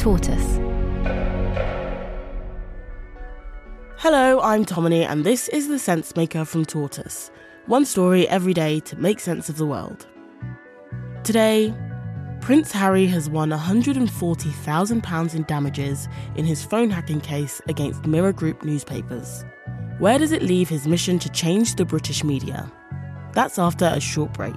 Tortoise. Hello, I'm Tomini, and this is The Sense Maker from Tortoise. One story every day to make sense of the world. Today, Prince Harry has won £140,000 in damages in his phone hacking case against Mirror Group newspapers. Where does it leave his mission to change the British media? That's after a short break.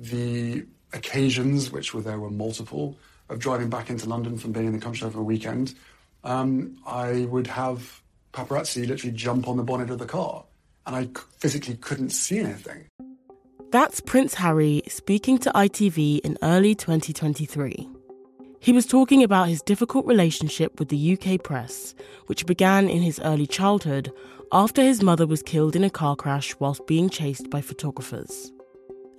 The occasions, which were there were multiple, of driving back into London from being in the country over a weekend, um, I would have paparazzi literally jump on the bonnet of the car, and I physically couldn't see anything. That's Prince Harry speaking to ITV in early 2023. He was talking about his difficult relationship with the UK press, which began in his early childhood after his mother was killed in a car crash whilst being chased by photographers.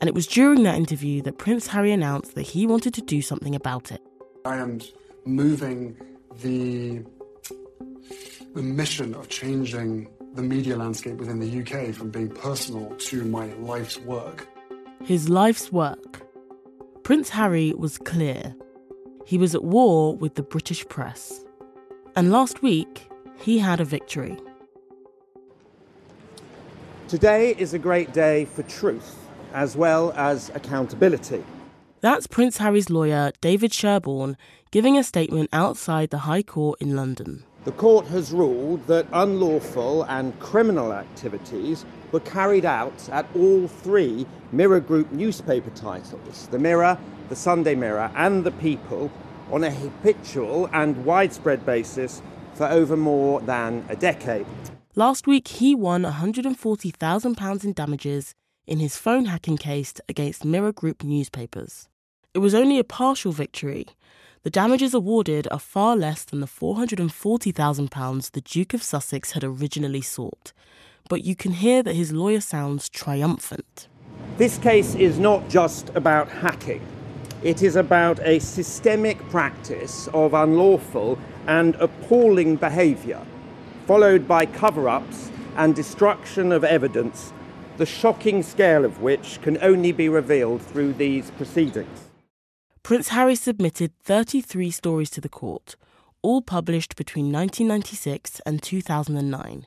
And it was during that interview that Prince Harry announced that he wanted to do something about it. I am moving the the mission of changing the media landscape within the UK from being personal to my life's work. His life's work. Prince Harry was clear. He was at war with the British press. And last week, he had a victory. Today is a great day for truth as well as accountability. That's Prince Harry's lawyer, David Sherborne, giving a statement outside the High Court in London. The court has ruled that unlawful and criminal activities were carried out at all three Mirror Group newspaper titles the Mirror, the Sunday Mirror, and the People on a habitual and widespread basis for over more than a decade. Last week, he won £140,000 in damages in his phone hacking case against Mirror Group newspapers. It was only a partial victory. The damages awarded are far less than the £440,000 the Duke of Sussex had originally sought, but you can hear that his lawyer sounds triumphant. This case is not just about hacking. It is about a systemic practice of unlawful and appalling behaviour, followed by cover ups and destruction of evidence the shocking scale of which can only be revealed through these proceedings. Prince Harry submitted 33 stories to the court, all published between 1996 and 2009,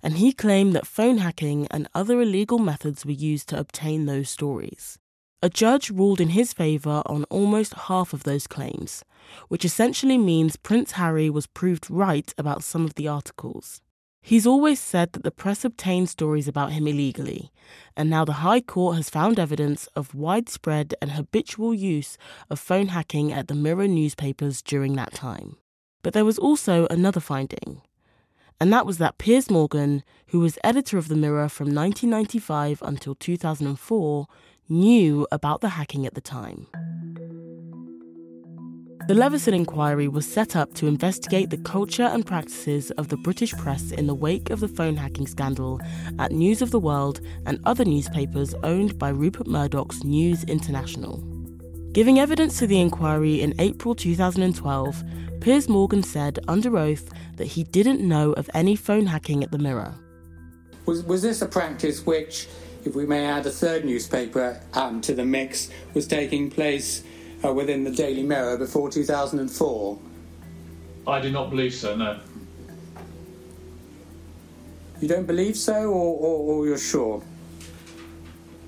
and he claimed that phone hacking and other illegal methods were used to obtain those stories. A judge ruled in his favour on almost half of those claims, which essentially means Prince Harry was proved right about some of the articles. He's always said that the press obtained stories about him illegally, and now the High Court has found evidence of widespread and habitual use of phone hacking at the Mirror newspapers during that time. But there was also another finding, and that was that Piers Morgan, who was editor of the Mirror from 1995 until 2004, knew about the hacking at the time. The Leveson inquiry was set up to investigate the culture and practices of the British press in the wake of the phone hacking scandal at News of the World and other newspapers owned by Rupert Murdoch's News International. Giving evidence to the inquiry in April 2012, Piers Morgan said under oath that he didn't know of any phone hacking at the Mirror. Was, was this a practice which, if we may add a third newspaper um, to the mix, was taking place uh, within the Daily Mirror before 2004? I do not believe so, no. You don't believe so, or, or, or you're sure?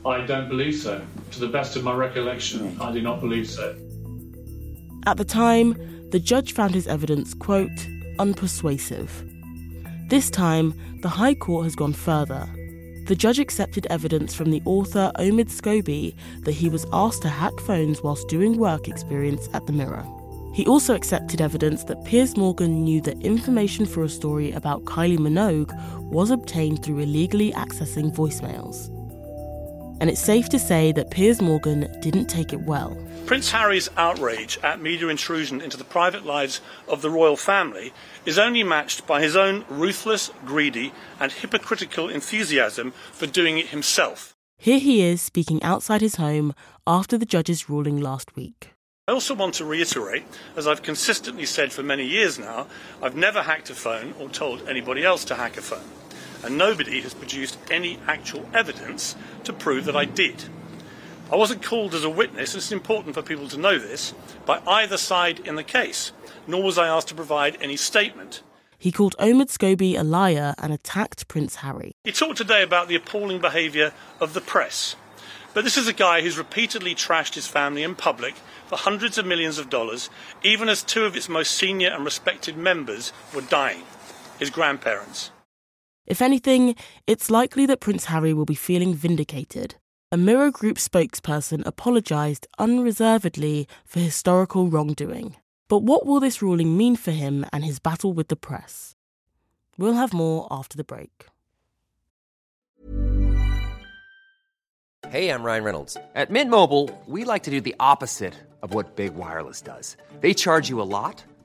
I don't believe so. To the best of my recollection, I do not believe so. At the time, the judge found his evidence, quote, unpersuasive. This time, the High Court has gone further the judge accepted evidence from the author Omid Scobie that he was asked to hack phones whilst doing work experience at the Mirror. He also accepted evidence that Piers Morgan knew that information for a story about Kylie Minogue was obtained through illegally accessing voicemails. And it's safe to say that Piers Morgan didn't take it well. Prince Harry's outrage at media intrusion into the private lives of the royal family is only matched by his own ruthless, greedy, and hypocritical enthusiasm for doing it himself. Here he is speaking outside his home after the judge's ruling last week. I also want to reiterate, as I've consistently said for many years now, I've never hacked a phone or told anybody else to hack a phone. And nobody has produced any actual evidence to prove that I did. I wasn't called as a witness, and it's important for people to know this, by either side in the case, nor was I asked to provide any statement. He called Omid Scobie a liar and attacked Prince Harry. He talked today about the appalling behaviour of the press. But this is a guy who's repeatedly trashed his family in public for hundreds of millions of dollars, even as two of its most senior and respected members were dying his grandparents. If anything, it's likely that Prince Harry will be feeling vindicated. A Mirror Group spokesperson apologised unreservedly for historical wrongdoing. But what will this ruling mean for him and his battle with the press? We'll have more after the break. Hey, I'm Ryan Reynolds. At Mint Mobile, we like to do the opposite of what Big Wireless does. They charge you a lot,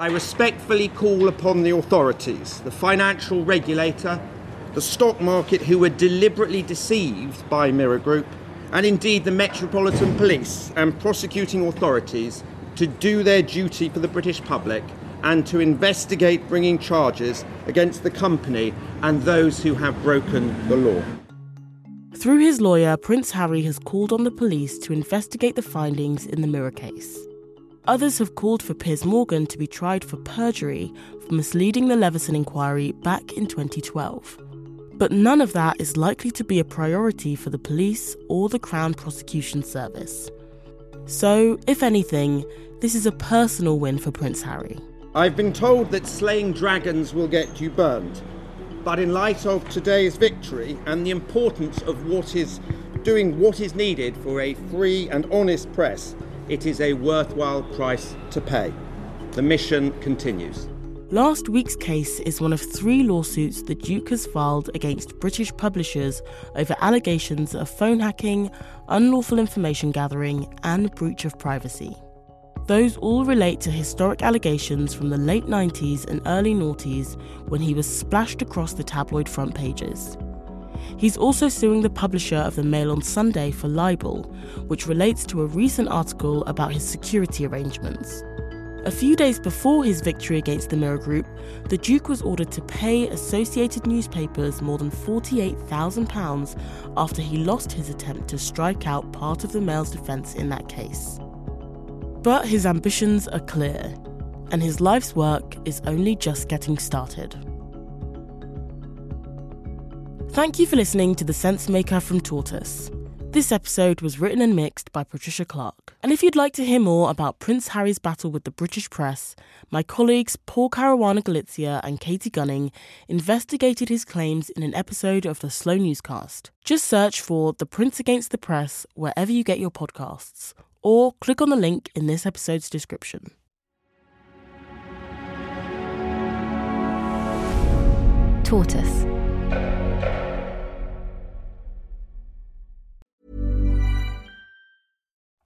I respectfully call upon the authorities, the financial regulator, the stock market who were deliberately deceived by Mirror Group, and indeed the Metropolitan Police and prosecuting authorities to do their duty for the British public and to investigate bringing charges against the company and those who have broken the law. Through his lawyer, Prince Harry has called on the police to investigate the findings in the Mirror case. Others have called for Piers Morgan to be tried for perjury for misleading the Leveson inquiry back in 2012. But none of that is likely to be a priority for the police or the Crown Prosecution Service. So, if anything, this is a personal win for Prince Harry. I've been told that slaying dragons will get you burned. But in light of today's victory and the importance of what is doing what is needed for a free and honest press, it is a worthwhile price to pay. The mission continues. Last week's case is one of three lawsuits the Duke has filed against British publishers over allegations of phone hacking, unlawful information gathering, and breach of privacy. Those all relate to historic allegations from the late 90s and early noughties when he was splashed across the tabloid front pages. He's also suing the publisher of the Mail on Sunday for libel, which relates to a recent article about his security arrangements. A few days before his victory against the Mirror Group, the Duke was ordered to pay Associated Newspapers more than £48,000 after he lost his attempt to strike out part of the Mail's defence in that case. But his ambitions are clear, and his life's work is only just getting started. Thank you for listening to The Sense Maker from Tortoise. This episode was written and mixed by Patricia Clark. And if you'd like to hear more about Prince Harry's battle with the British press, my colleagues Paul Caruana Galizia and Katie Gunning investigated his claims in an episode of the Slow Newscast. Just search for The Prince Against the Press wherever you get your podcasts, or click on the link in this episode's description. Tortoise.